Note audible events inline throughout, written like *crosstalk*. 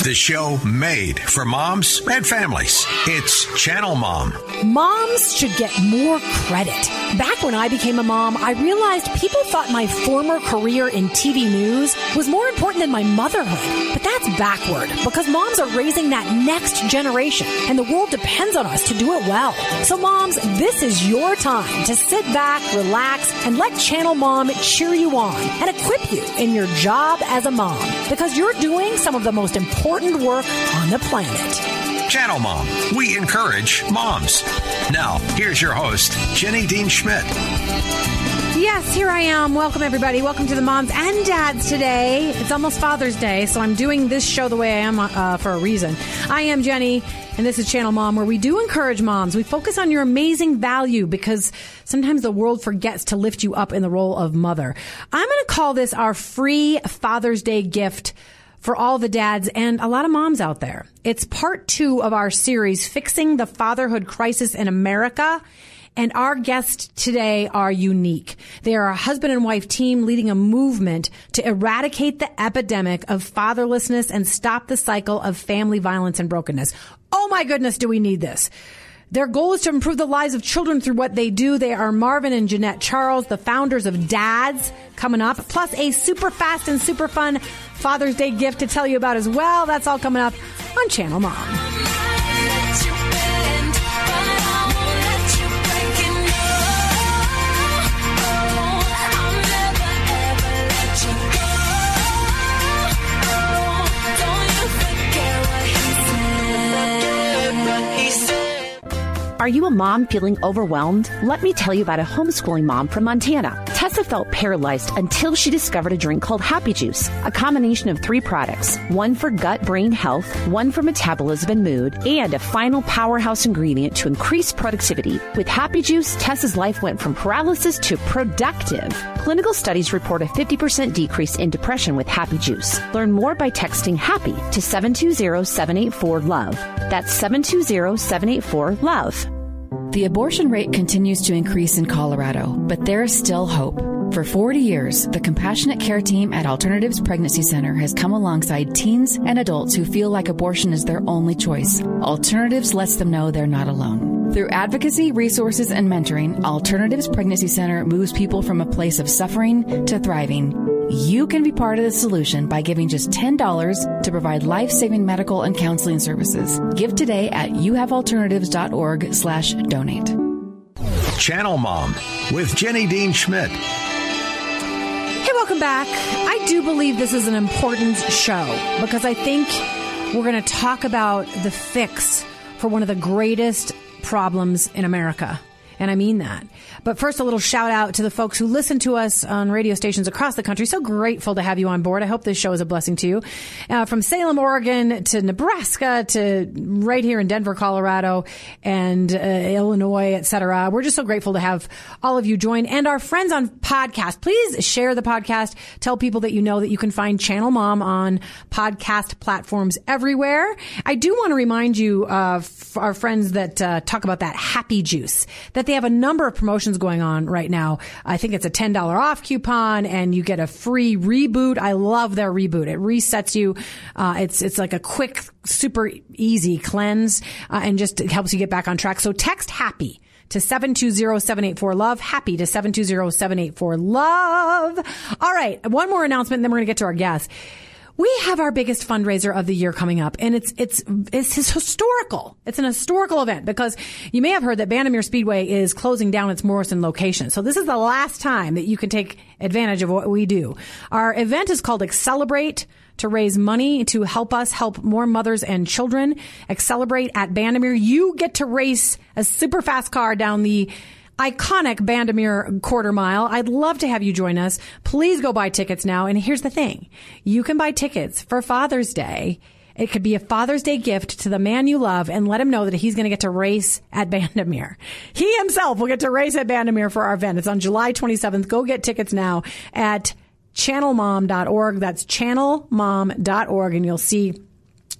The show made for moms and families. It's Channel Mom. Moms should get more credit. Back when I became a mom, I realized people thought my former career in TV news was more important than my motherhood. But that's backward because moms are raising that next generation and the world depends on us to do it well. So moms, this is your time to sit back, relax, and let Channel Mom cheer you on and equip you in your job as a mom because you're doing some of the most important work on the planet. Channel Mom. We encourage moms. Now, here's your host, Jenny Dean Schmidt. Yes, here I am. Welcome, everybody. Welcome to the moms and dads today. It's almost Father's Day, so I'm doing this show the way I am uh, for a reason. I am Jenny, and this is Channel Mom, where we do encourage moms. We focus on your amazing value because sometimes the world forgets to lift you up in the role of mother. I'm going to call this our free Father's Day gift for all the dads and a lot of moms out there. It's part two of our series, Fixing the Fatherhood Crisis in America. And our guests today are unique. They are a husband and wife team leading a movement to eradicate the epidemic of fatherlessness and stop the cycle of family violence and brokenness. Oh my goodness, do we need this? Their goal is to improve the lives of children through what they do. They are Marvin and Jeanette Charles, the founders of Dads, coming up, plus a super fast and super fun Father's Day gift to tell you about as well. That's all coming up on Channel Mom. Are you a mom feeling overwhelmed? Let me tell you about a homeschooling mom from Montana. Tessa felt paralyzed until she discovered a drink called Happy Juice, a combination of three products one for gut brain health, one for metabolism and mood, and a final powerhouse ingredient to increase productivity. With Happy Juice, Tessa's life went from paralysis to productive. Clinical studies report a 50% decrease in depression with Happy Juice. Learn more by texting HAPPY to 720 784 LOVE. That's 720 784 LOVE. The abortion rate continues to increase in Colorado, but there is still hope. For 40 years, the compassionate care team at Alternatives Pregnancy Center has come alongside teens and adults who feel like abortion is their only choice. Alternatives lets them know they're not alone. Through advocacy, resources, and mentoring, Alternatives Pregnancy Center moves people from a place of suffering to thriving. You can be part of the solution by giving just $10 to provide life-saving medical and counseling services. Give today at youhavealternatives.org slash donate. Channel Mom with Jenny Dean Schmidt. Hey, welcome back. I do believe this is an important show because I think we're going to talk about the fix for one of the greatest problems in America. And I mean that. But first, a little shout out to the folks who listen to us on radio stations across the country. So grateful to have you on board. I hope this show is a blessing to you. Uh, from Salem, Oregon to Nebraska to right here in Denver, Colorado and uh, Illinois, etc. We're just so grateful to have all of you join and our friends on podcast. Please share the podcast. Tell people that you know that you can find Channel Mom on podcast platforms everywhere. I do want to remind you of our friends that uh, talk about that happy juice that they have a number of promotions going on right now. I think it's a $10 off coupon and you get a free reboot. I love their reboot. It resets you. Uh, it's, it's like a quick, super easy cleanse uh, and just helps you get back on track. So text happy to 720-784-LOVE. Happy to 720-784-LOVE. All right. One more announcement, and then we're going to get to our guest. We have our biggest fundraiser of the year coming up and it's, it's, it's historical. It's an historical event because you may have heard that Bandimere Speedway is closing down its Morrison location. So this is the last time that you can take advantage of what we do. Our event is called Accelerate to raise money to help us help more mothers and children. Accelerate at Bandimere. You get to race a super fast car down the iconic Bandimere quarter mile. I'd love to have you join us. Please go buy tickets now. And here's the thing. You can buy tickets for Father's Day. It could be a Father's Day gift to the man you love and let him know that he's going to get to race at *laughs* Bandimere. He himself will get to race at Bandimere for our event. It's on July 27th. Go get tickets now at channelmom.org. That's channelmom.org and you'll see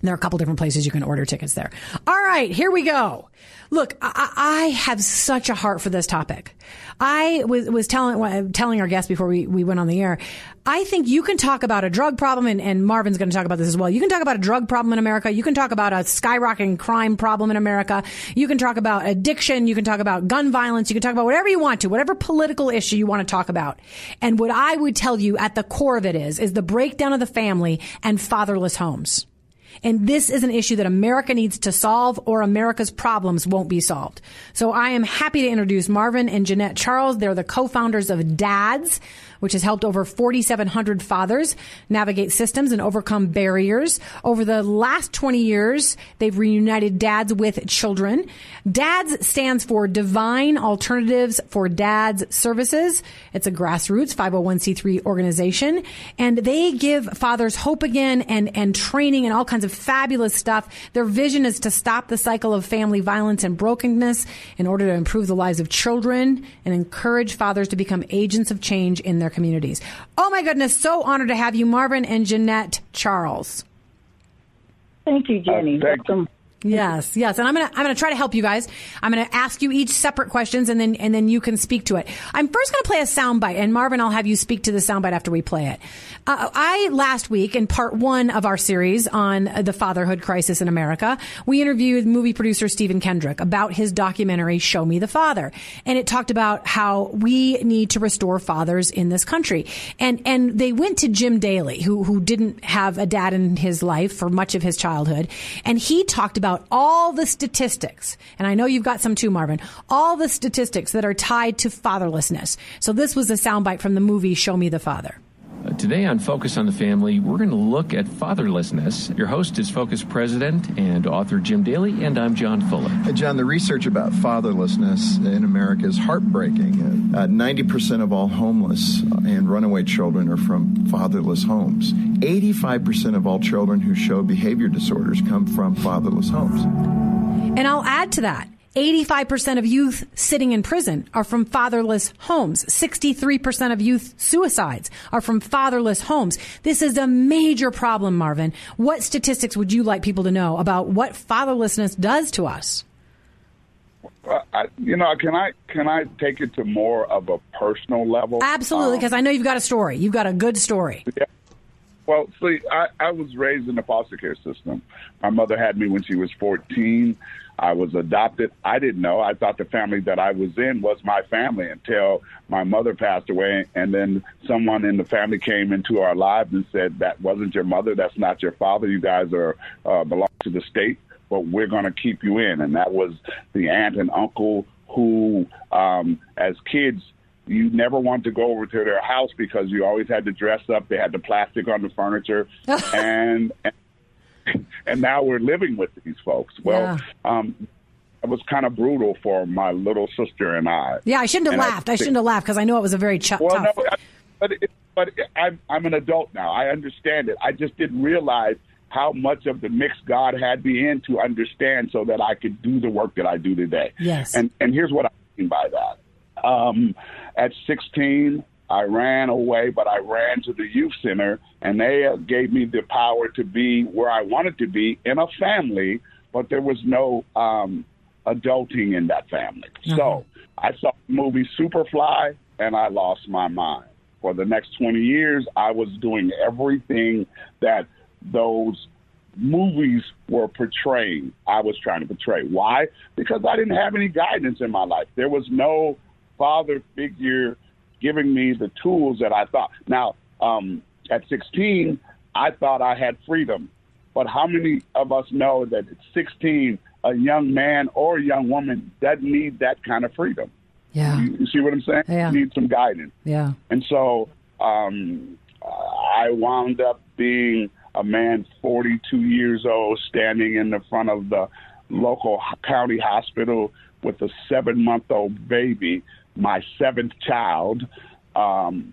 there are a couple different places you can order tickets there. All right, here we go. Look, I, I have such a heart for this topic. I was, was telling telling our guests before we, we went on the air. I think you can talk about a drug problem, and, and Marvin's going to talk about this as well. You can talk about a drug problem in America. You can talk about a skyrocketing crime problem in America. You can talk about addiction. You can talk about gun violence. You can talk about whatever you want to, whatever political issue you want to talk about. And what I would tell you at the core of it is, is the breakdown of the family and fatherless homes. And this is an issue that America needs to solve or America's problems won't be solved. So I am happy to introduce Marvin and Jeanette Charles. They're the co-founders of DADS, which has helped over 4,700 fathers navigate systems and overcome barriers. Over the last 20 years, they've reunited dads with children. DADS stands for Divine Alternatives for Dads Services. It's a grassroots 501c3 organization and they give fathers hope again and, and training and all kinds of fabulous stuff. Their vision is to stop the cycle of family violence and brokenness in order to improve the lives of children and encourage fathers to become agents of change in their communities. Oh my goodness, so honored to have you, Marvin and Jeanette Charles. Thank you, Jenny. Uh, thank Welcome. Yes, yes, and I'm gonna I'm gonna try to help you guys. I'm gonna ask you each separate questions, and then and then you can speak to it. I'm first gonna play a soundbite, and Marvin, I'll have you speak to the soundbite after we play it. Uh, I last week in part one of our series on the fatherhood crisis in America, we interviewed movie producer Stephen Kendrick about his documentary "Show Me the Father," and it talked about how we need to restore fathers in this country. And and they went to Jim Daly, who who didn't have a dad in his life for much of his childhood, and he talked about all the statistics, and I know you've got some too, Marvin, all the statistics that are tied to fatherlessness. So this was a soundbite from the movie Show Me the Father. Today on Focus on the Family, we're going to look at fatherlessness. Your host is Focus President and author Jim Daly, and I'm John Fuller. Hey, John, the research about fatherlessness in America is heartbreaking. Uh, 90% of all homeless and runaway children are from fatherless homes. 85% of all children who show behavior disorders come from fatherless homes. And I'll add to that. 85% of youth sitting in prison are from fatherless homes. 63% of youth suicides are from fatherless homes. This is a major problem, Marvin. What statistics would you like people to know about what fatherlessness does to us? Uh, I, you know, can I can I take it to more of a personal level? Absolutely, Um, because I know you've got a story. You've got a good story. Well, see, I, I was raised in the foster care system. My mother had me when she was 14. I was adopted. I didn't know. I thought the family that I was in was my family until my mother passed away. And then someone in the family came into our lives and said, That wasn't your mother. That's not your father. You guys are uh, belong to the state, but we're going to keep you in. And that was the aunt and uncle who, um, as kids, you never wanted to go over to their house because you always had to dress up. They had the plastic on the furniture, *laughs* and, and and now we're living with these folks. Well, um, it was kind of brutal for my little sister and I. Yeah, I shouldn't have And laughed. I, think- shouldn't have laughed because I know it was a very ch- Well, tough. no, I- but it, but I'm I'm an adult now. I understand it. I just didn't realize how much of the mix God had me in to understand, so that I could do the work that I do today. Yes. And and here's what I mean by that. Um, at 16, I ran away, but I ran to the youth center, and they gave me the power to be where I wanted to be in a family, but there was no um, adulting in that family. So I saw the movie Superfly, and I lost my mind. For the next 20 years, I was doing everything that those movies were portraying. I was trying to portray. Why? Because I didn't have any guidance in my life. There was no father figure giving me the tools that I thought. Now, um, at 16, I thought I had freedom. But how many of us know that at 16, a young man or a young woman doesn't need that kind of freedom? yeah, You, you see what I'm saying? Yeah. You need some guidance. yeah. And so um, I wound up being a man 42 years old, standing in the front of the local county hospital with a seven month old baby, my seventh child, um,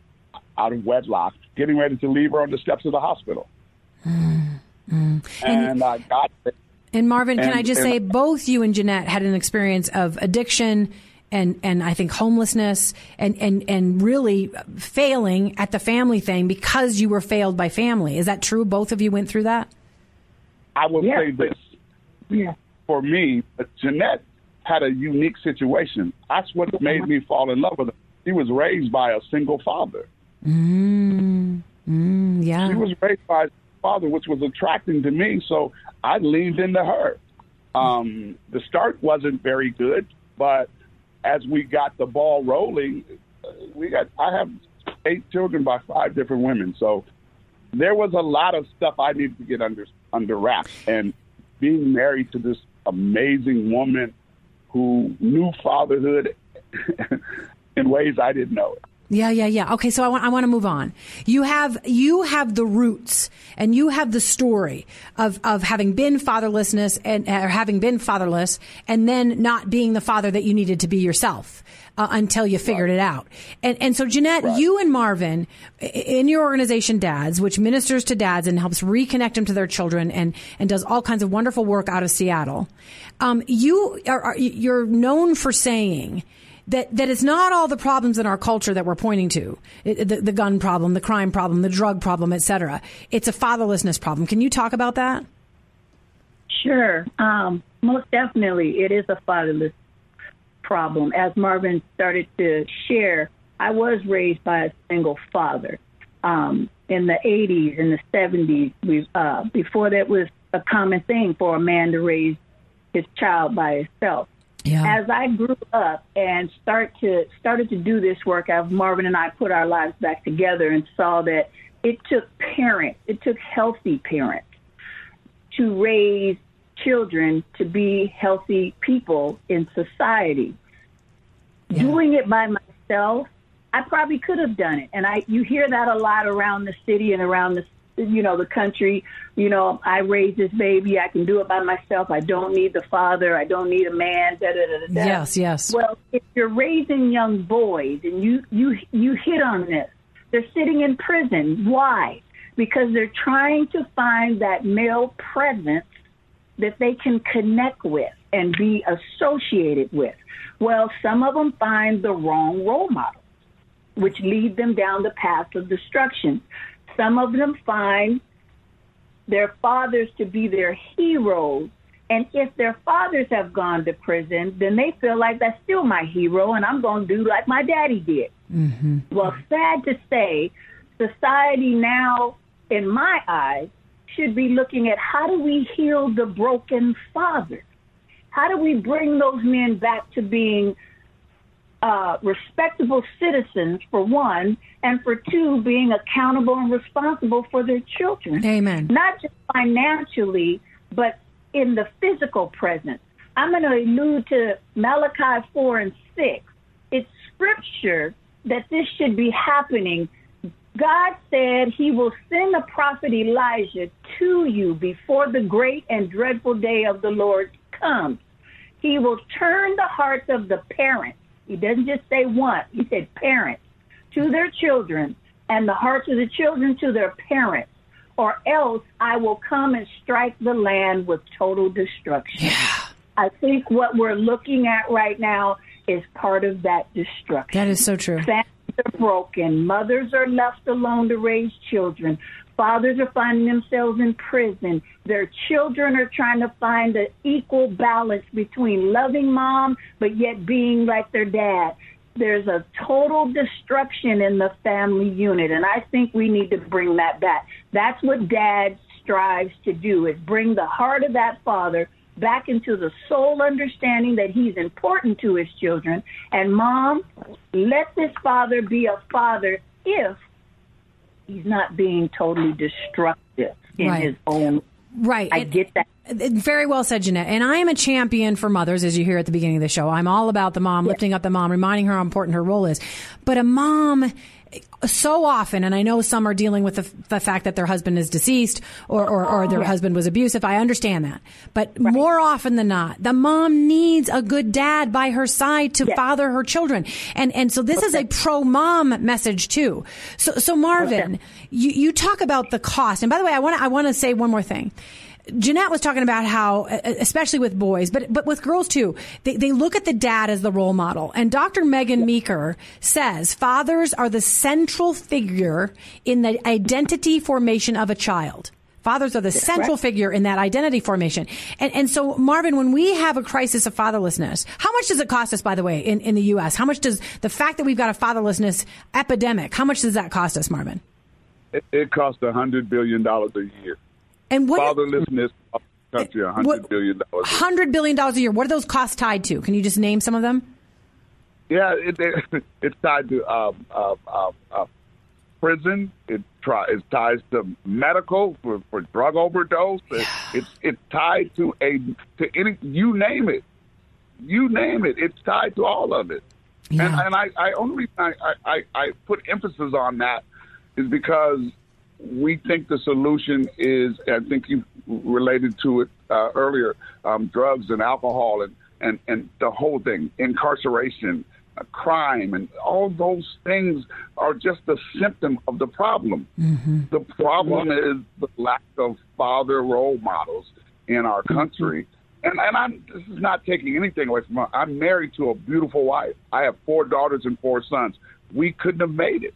out of wedlock, getting ready to leave her on the steps of the hospital. And I got there. And Marvin, can And- I just and- say both you and Jeanette had an experience of addiction and, and I think homelessness and, and, and really failing at the family thing because you were failed by family. Is that true? Both of you went through that? I will Yeah. say this. Yeah. for me, Jeanette had a unique situation. That's what made me fall in love with her. She was raised by a single father. Mm, mm, yeah. She was raised by a father, which was attracting to me. So I leaned into her. Um, the start wasn't very good, but as we got the ball rolling, we got. I have eight children by five different women, so there was a lot of stuff I needed to get under under wraps. And being married to this amazing woman who knew fatherhood *laughs* in ways I didn't know it. Yeah, yeah, yeah. Okay, so I want I want to move on. You have you have the roots and you have the story of of having been fatherlessness and or having been fatherless and then not being the father that you needed to be yourself. Uh, until you figured right. it out. And and so Jeanette, right. you and Marvin in your organization Dads, which ministers to dads and helps reconnect them to their children and and does all kinds of wonderful work out of Seattle. Um, you are, are you're known for saying that that it's not all the problems in our culture that we're pointing to. It, the, the gun problem the crime problem the drug problem etc it's a fatherlessness problem. Can you talk about that? Sure. Um, most definitely it is a fatherless problem. As marvin started to share i was raised by a single father. Um, in the 80s and the 70s we uh, before that was a common thing for a man to raise his child by himself yeah. As I grew up and start to started to do this work, as Marvin and I put our lives back together and saw that it took parents, it took healthy parents to raise children to be healthy people in society. Yeah. Doing it by myself, I probably could have done it. And I you hear that a lot around the city and around the you know, the country, you know, I raised this baby, I can do it by myself. I don't need the father, I don't need a man, da da da da. Yes, yes. Well, if you're raising young boys and you you you hit on this, they're sitting in prison. Why? Because they're trying to find that male presence that they can connect with and be associated with. Well, some of them find the wrong role model, which lead them down the path of destruction. Some of them find their fathers to be their heroes. And if their fathers have gone to prison, then they feel like that's still my hero and I'm going to do like my daddy did. Mm-hmm. Well, sad to say, society now, in my eyes, should be looking at how do we heal the broken father? How do we bring those men back to being uh, respectable citizens, for one, and for two, being accountable and responsible for their children. Amen. Not just financially, but in the physical presence. I'm going to allude to Malachi 4 and 6. It's scripture that this should be happening. God said he will send the prophet Elijah to you before the great and dreadful day of the Lord comes. He will turn the hearts of the parents he doesn't just say one, he said parents to their children and the hearts of the children to their parents, or else I will come and strike the land with total destruction. Yeah. I think what we're looking at right now is part of that destruction. That is so true. Families are broken. Mothers are left alone to raise children. Fathers are finding themselves in prison. Their children are trying to find an equal balance between loving mom, but yet being like their dad. There's a total destruction in the family unit, and I think we need to bring that back. That's what dad strives to do, is bring the heart of that father back into the soul understanding that he's important to his children. And mom, let this father be a father if he's not being totally destructive in right. his own. Right. I get that. Very well said, Jeanette. And I am a champion for mothers, as you hear at the beginning of the show. I'm all about the mom, yes. lifting up the mom, reminding her how important her role is. But a mom so often, and I know some are dealing with the, the fact that their husband is deceased or, or, or their husband was abusive. I understand that. But right. more often than not, the mom needs a good dad by her side to yes. father her children. And, and so this okay. is a pro mom message too. So, so Marvin, okay. you, you talk about the cost. And by the way, I want to, I want to say one more thing. Jeanette was talking about how, especially with boys, but but with girls too, they, they look at the dad as the role model. And Dr. Megan Meeker says fathers are the central figure in the identity formation of a child. Fathers are the central figure in that identity formation. And, and so, Marvin, when we have a crisis of fatherlessness, how much does it cost us, by the way, in, in the U.S.? How much does the fact that we've got a fatherlessness epidemic, how much does that cost us, Marvin? It, it costs $100 billion a year. And what Fatherlessness costs the country $100 billion. $100 billion a year. What are those costs tied to? Can you just name some of them? Yeah, it, it, *laughs* it's tied to um, uh, uh, uh, prison. It try, it's tied to medical for, for drug overdose. It, it's it's tied to a to any you name it, you name it. It's tied to all of it. Yeah. And, and I, I only reason I, I, I put emphasis on that is because we think the solution is. I think you related to it uh, earlier. Um, drugs and alcohol and, and and the whole thing, incarceration uh, crime and all those things are just a symptom of the problem. The problem is the lack of father role models in our country. And, and I'm this is not taking anything away from her. I'm married to a beautiful wife. I have four daughters and four sons. We couldn't have made it.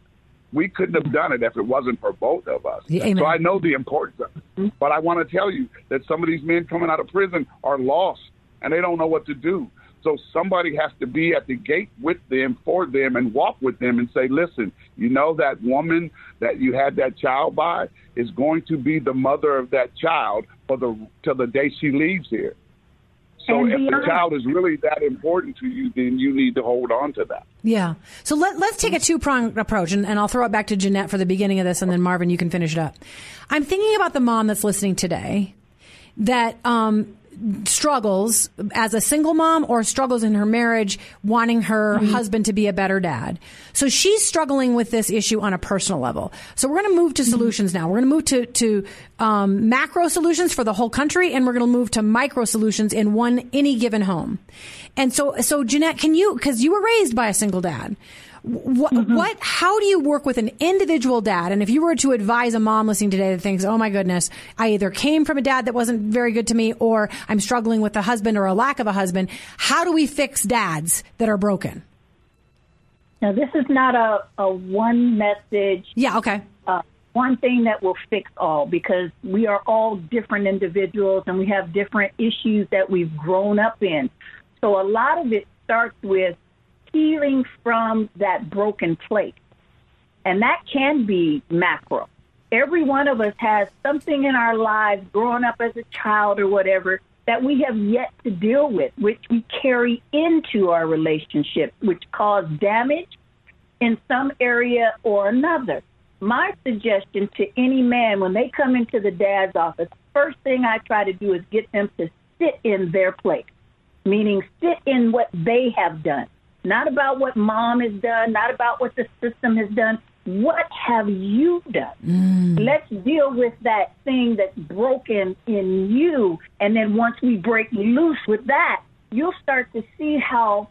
We couldn't have done it if it wasn't for both of us. Amen. So I know the importance of it. Mm-hmm. But I want to tell you that some of these men coming out of prison are lost and they don't know what to do. So somebody has to be at the gate with them, for them, and walk with them and say, listen, you know that woman that you had that child by is going to be the mother of that child for the till the day she leaves here. So if the child is really that important to you, then you need to hold on to that. Yeah. So let, let's take a two pronged approach, and, and I'll throw it back to Jeanette for the beginning of this, and then Marvin, you can finish it up. I'm thinking about the mom that's listening today that um, struggles as a single mom or struggles in her marriage, wanting her husband to be a better dad. So she's struggling with this issue on a personal level. So we're going to move to solutions now. We're going to move to to um, macro solutions for the whole country, and we're going to move to micro solutions in one any given home. And so, so Jeanette, can you because you were raised by a single dad. What, what, how do you work with an individual dad? And if you were to advise a mom listening today that thinks, oh my goodness, I either came from a dad that wasn't very good to me or I'm struggling with a husband or a lack of a husband, how do we fix dads that are broken? Now, this is not a, a one message, Yeah, okay. uh, one thing that will fix all because we are all different individuals and we have different issues that we've grown up in. So a lot of it starts with healing from that broken place. And that can be macro. Every one of us has something in our lives growing up as a child or whatever that we have yet to deal with, which we carry into our relationship, which cause damage in some area or another. My suggestion to any man when they come into the dad's office, first thing I try to do is get them to sit in their place, meaning sit in what they have done, not about what mom has done, not about what the system has done. What have you done? Mm. Let's deal with that thing that's broken in you. And then once we break loose with that, you'll start to see how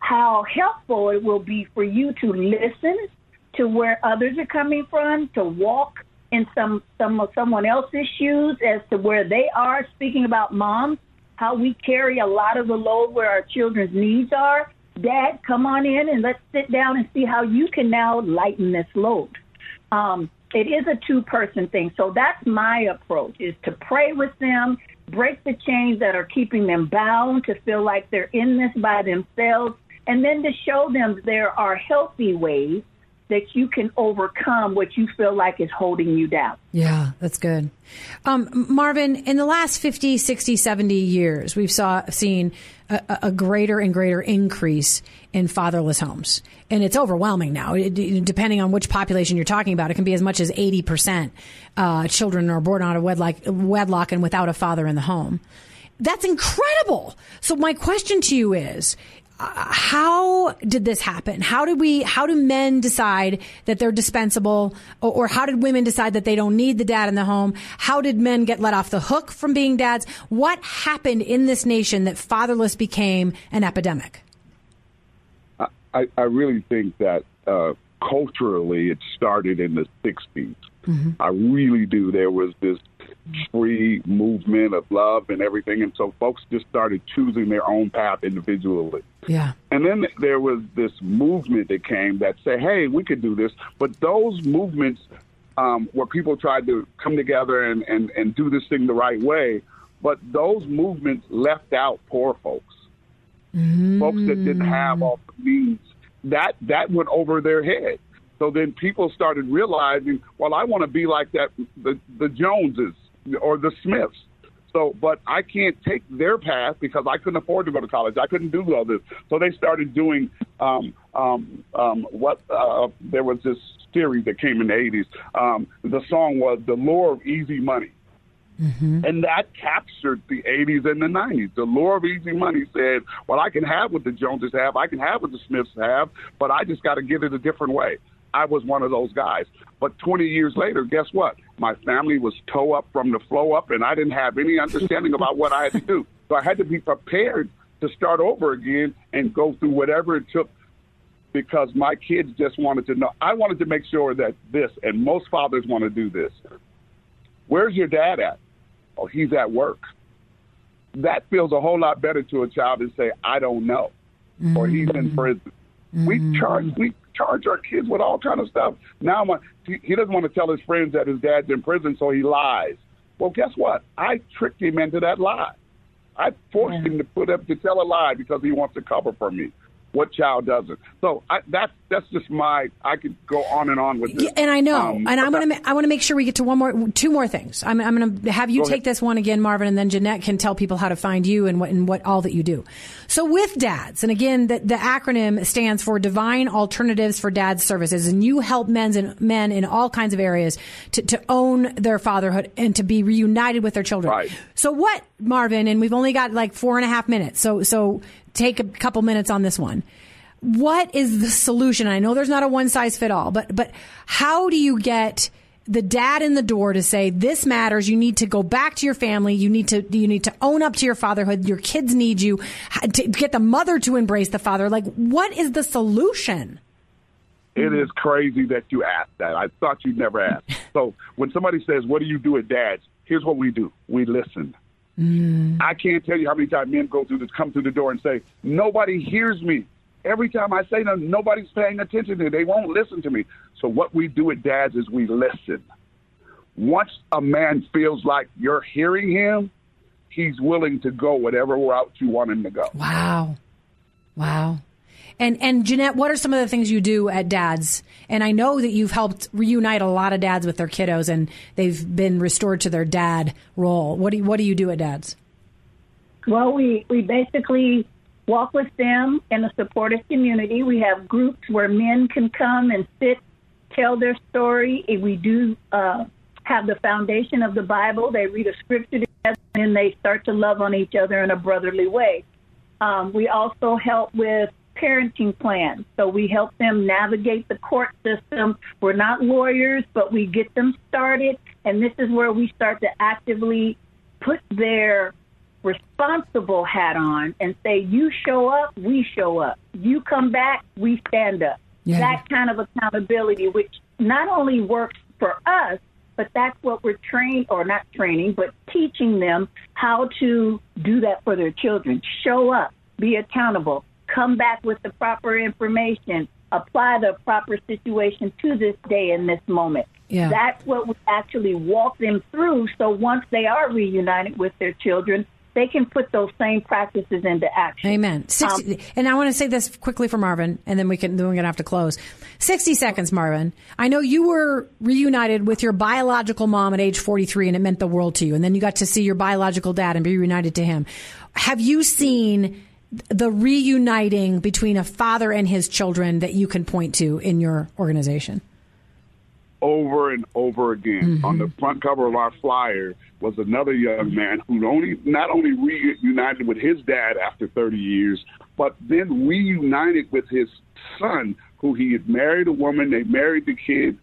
how helpful it will be for you to listen to where others are coming from, to walk in some some of someone else's shoes as to where they are. Speaking about moms, how we carry a lot of the load where our children's needs are. Dad, come on in and let's sit down and see how you can now lighten this load. Um, it is a two person thing. So that's my approach is to pray with them, break the chains that are keeping them bound to feel like they're in this by themselves, and then to show them there are healthy ways that you can overcome what you feel like is holding you down. Yeah, that's good. Um, Marvin, in the last 50, 60, 70 years, we've saw seen a, a greater and greater increase in fatherless homes. And it's overwhelming now. It, depending on which population you're talking about, it can be as much as 80% uh, children are born out of wedlock, wedlock and without a father in the home. That's incredible. So my question to you is, how did this happen? How did we, how do men decide that they're dispensable or, or, how did women decide that they don't need the dad in the home? How did men get let off the hook from being dads? What happened in this nation that fatherless became an epidemic? I, I really think that uh, culturally it started in the 60s. Mm-hmm. I really do. There was this free movement of love and everything. And so folks just started choosing their own path individually. Yeah. And then there was this movement that came that said, hey, we could do this. But those movements um, where people tried to come together and, and, and do this thing the right way. But those movements left out poor folks, mm. folks that didn't have all the means. That that went over their head. So then people started realizing, well, I want to be like that the the Joneses or the Smiths. So, but I can't take their path because I couldn't afford to go to college. I couldn't do all this. So they started doing um, um, um, what uh, there was this series that came in the 80s. Um, the song was The Lure of Easy Money. Mm-hmm. And that captured the 80s and the 90s. The lure of easy money said, well, I can have what the Joneses have, I can have what the Smiths have, but I just got to get it a different way. I was one of those guys. But 20 years later, guess what? My family was toe up from the flow up, and I didn't have any understanding about what I had to do. So I had to be prepared to start over again and go through whatever it took because my kids just wanted to know. I wanted to make sure that this, and most fathers want to do this. Where's your dad at? Oh, he's at work. That feels a whole lot better to a child than say, I don't know, mm-hmm. or he's in prison. Mm-hmm. We charge we charge our kids with all kind of stuff. Now my, he doesn't want to tell his friends that his dad's in prison, so he lies. Well, guess what? I tricked him into that lie. I forced yeah. him to put up to tell a lie because he wants to cover for me. What child doesn't? So I, that's that's just my. I could go on and on with this. Yeah, and I know, um, and I want to I want to make sure we get to one more, two more things. I'm, I'm going to have you take this one again, Marvin, and then Jeanette can tell people how to find you and what and what all that you do. So with dads, and again, the, the acronym stands for Divine Alternatives for Dads Services, and you help men's and men in all kinds of areas to, to own their fatherhood and to be reunited with their children. Right. So what, Marvin? And we've only got like four and a half minutes. So so take a couple minutes on this one. What is the solution? I know there's not a one size fit all, but but how do you get the dad in the door to say this matters. You need to go back to your family. You need to you need to own up to your fatherhood. Your kids need you. To get the mother to embrace the father. Like what is the solution? It is crazy that you asked that. I thought you'd never ask. *laughs* So when somebody says what do you do at dad's? Here's what we do. We listen. Mm. I can't tell you how many times men go through this, come through the door and say, "Nobody hears me." Every time I say them, nobody's paying attention to me. They won't listen to me. So what we do at Dads is we listen. Once a man feels like you're hearing him, he's willing to go whatever route you want him to go. Wow, wow. And and Jeanette, what are some of the things you do at Dads? And I know that you've helped reunite a lot of dads with their kiddos, and they've been restored to their dad role. What do you, what do you do at Dads? Well, we we basically walk with them in a supportive community. We have groups where men can come and sit, tell their story. We do uh, have the foundation of the Bible. They read a scripture together, and they start to love on each other in a brotherly way. Um, we also help with parenting plans. So we help them navigate the court system. We're not lawyers, but we get them started. And this is where we start to actively put their responsible hat on and say, you show up, we show up. You come back, we stand up. Yeah. That kind of accountability, which not only works for us, but that's what we're trained, or not training, but teaching them how to do that for their children. Show up, be accountable, come back with the proper information, apply the proper situation to this day and this moment. Yeah. That's what we actually walk them through. So once they are reunited with their children, they can put those same practices into action. Amen. 60, um, and I want to say this quickly for Marvin, and then we can then we're gonna have to close. Sixty seconds, Marvin. I know you were reunited with your biological mom at age forty three, and it meant the world to you. And then you got to see your biological dad and be reunited to him. Have you seen the reuniting between a father and his children that you can point to in your organization? Over and over again. Mm-hmm. On the front cover of our flyer was another young man who only not only reunited with his dad after 30 years, but then reunited with his son, who he had married a woman, they married the kid,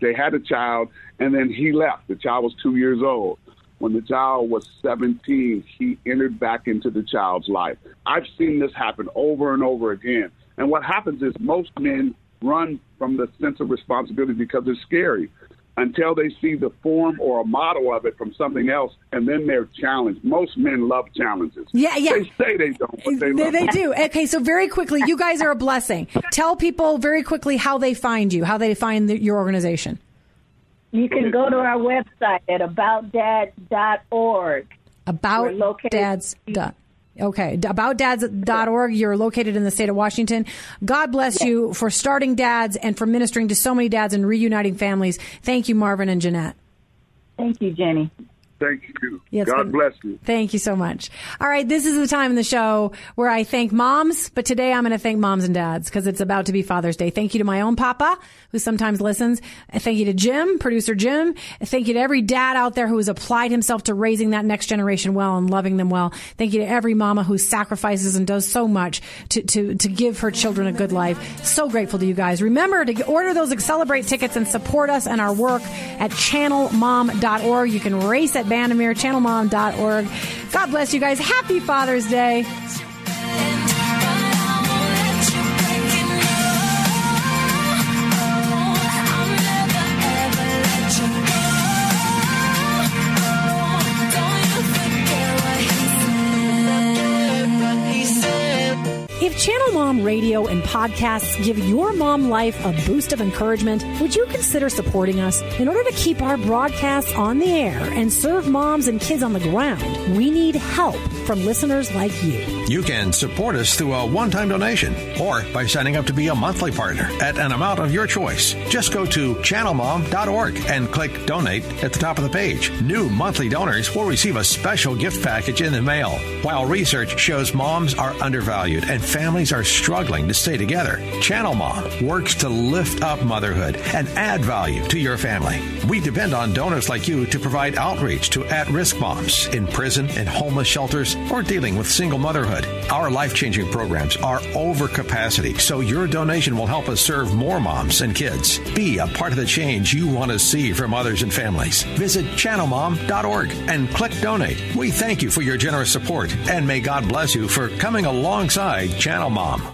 they had a child, and then he left. The child was two years old when the child was 17, he entered back into the child's life. I've seen this happen over and over again. And what happens is most men run from the sense of responsibility because it's scary until they see the form or a model of it from something else, and then they're challenged. Most men love challenges. Yeah, yeah. They say they don't, but they, they, they do. Okay, so very quickly, you guys are a blessing. Tell people very quickly how they find you, how they find the, your organization. You can go to our website at aboutdads.org. About dads. Dot. Okay, aboutdads.org. You're located in the state of Washington. God bless you for starting dads and for ministering to so many dads and reuniting families. Thank you, Marvin and Jeanette. Thank you, Jenny. Thank you. Yeah, God been- bless you. Thank you so much. All right, this is the time in the show where I thank moms, but today I'm going to thank moms and dads because it's about to be Father's Day. Thank you to my own papa who sometimes listens. Thank you to Jim, producer Jim. Thank you to every dad out there who has applied himself to raising that next generation well and loving them well. Thank you to every mama who sacrifices and does so much to, to, to give her children a good life. So grateful to you guys. Remember to order those Accelerate tickets and support us and our work at channelmom.org. You can race at Bandimere, channelmom.org. God bless you guys. Happy Father's Day. Mom radio and podcasts give your mom life a boost of encouragement, would you consider supporting us? In order to keep our broadcasts on the air and serve moms and kids on the ground, we need help from listeners like you. You can support us through a one time donation or by signing up to be a monthly partner at an amount of your choice. Just go to channelmom.org and click donate at the top of the page. New monthly donors will receive a special gift package in the mail. While research shows moms are undervalued and families are struggling to stay together, Channel Mom works to lift up motherhood and add value to your family. We depend on donors like you to provide outreach to at risk moms in prison and homeless shelters or dealing with single motherhood. Our life changing programs are over capacity, so your donation will help us serve more moms and kids. Be a part of the change you want to see for mothers and families. Visit channelmom.org and click donate. We thank you for your generous support and may God bless you for coming alongside Channel Mom.